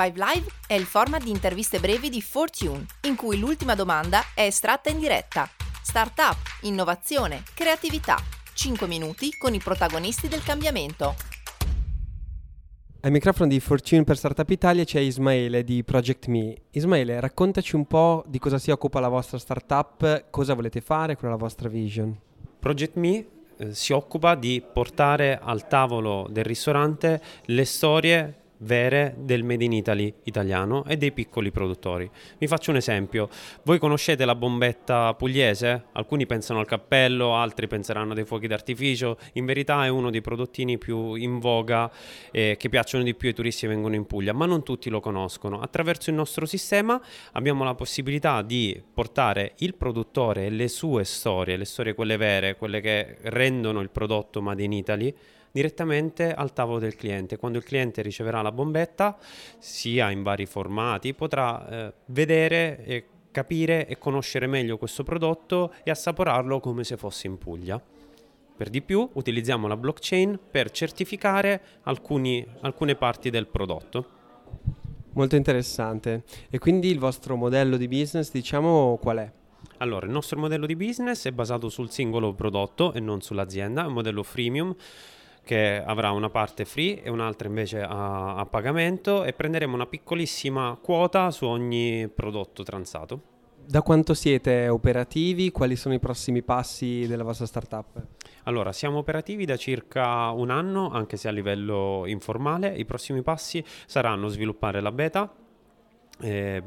Five Live è il format di interviste brevi di Fortune, in cui l'ultima domanda è estratta in diretta. Startup, innovazione, creatività. 5 minuti con i protagonisti del cambiamento. Al microfono di Fortune per Startup Italia c'è Ismaele di Project Me. Ismaele, raccontaci un po' di cosa si occupa la vostra startup, cosa volete fare, qual è la vostra vision. Project Me eh, si occupa di portare al tavolo del ristorante le storie vere del Made in Italy italiano e dei piccoli produttori. Vi faccio un esempio. Voi conoscete la bombetta pugliese? Alcuni pensano al cappello, altri penseranno dei fuochi d'artificio. In verità è uno dei prodottini più in voga eh, che piacciono di più ai turisti che vengono in Puglia, ma non tutti lo conoscono. Attraverso il nostro sistema abbiamo la possibilità di portare il produttore e le sue storie, le storie quelle vere, quelle che rendono il prodotto Made in Italy direttamente al tavolo del cliente. Quando il cliente riceverà la bombetta, sia in vari formati, potrà eh, vedere e capire e conoscere meglio questo prodotto e assaporarlo come se fosse in Puglia. Per di più utilizziamo la blockchain per certificare alcuni, alcune parti del prodotto. Molto interessante. E quindi il vostro modello di business, diciamo, qual è? Allora, il nostro modello di business è basato sul singolo prodotto e non sull'azienda, è un modello freemium che avrà una parte free e un'altra invece a, a pagamento e prenderemo una piccolissima quota su ogni prodotto transato. Da quanto siete operativi? Quali sono i prossimi passi della vostra startup? Allora, siamo operativi da circa un anno, anche se a livello informale. I prossimi passi saranno sviluppare la beta, eh,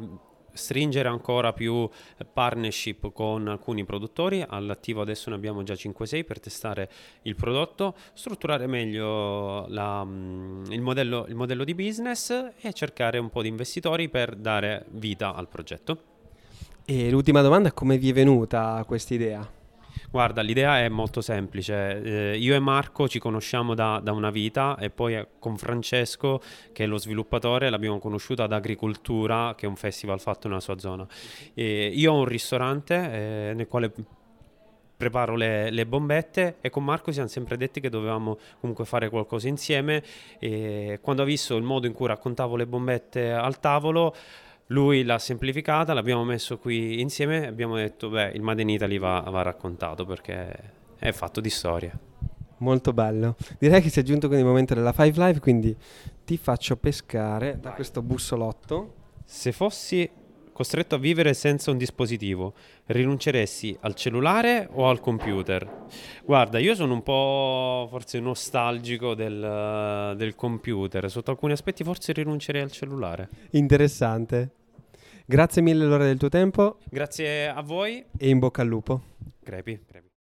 stringere ancora più partnership con alcuni produttori, all'attivo adesso ne abbiamo già 5-6 per testare il prodotto, strutturare meglio la, mm, il, modello, il modello di business e cercare un po' di investitori per dare vita al progetto. E l'ultima domanda, come vi è venuta questa idea? Guarda, l'idea è molto semplice. Eh, io e Marco ci conosciamo da, da, una vita e poi eh, con Francesco, che è lo sviluppatore, l'abbiamo conosciuto ad Agricoltura, che è un festival fatto nella sua zona. E io ho un ristorante eh, nel quale preparo le, le, bombette e con Marco ci siamo sempre detti che dovevamo comunque fare qualcosa insieme e quando ha visto il modo in cui raccontavo le bombette al tavolo lui l'ha semplificata, l'abbiamo messo qui insieme e abbiamo detto, beh, il Made in Italy va, va raccontato perché è fatto di storia. Molto bello. Direi che si è giunto con il momento della Five Live, quindi ti faccio pescare da questo bussolotto. Se fossi costretto a vivere senza un dispositivo, rinunceresti al cellulare o al computer? Guarda, io sono un po' forse nostalgico del, del computer, sotto alcuni aspetti forse rinuncerei al cellulare. Interessante. Grazie mille allora del tuo tempo. Grazie a voi. E in bocca al lupo. Crepi. crepi.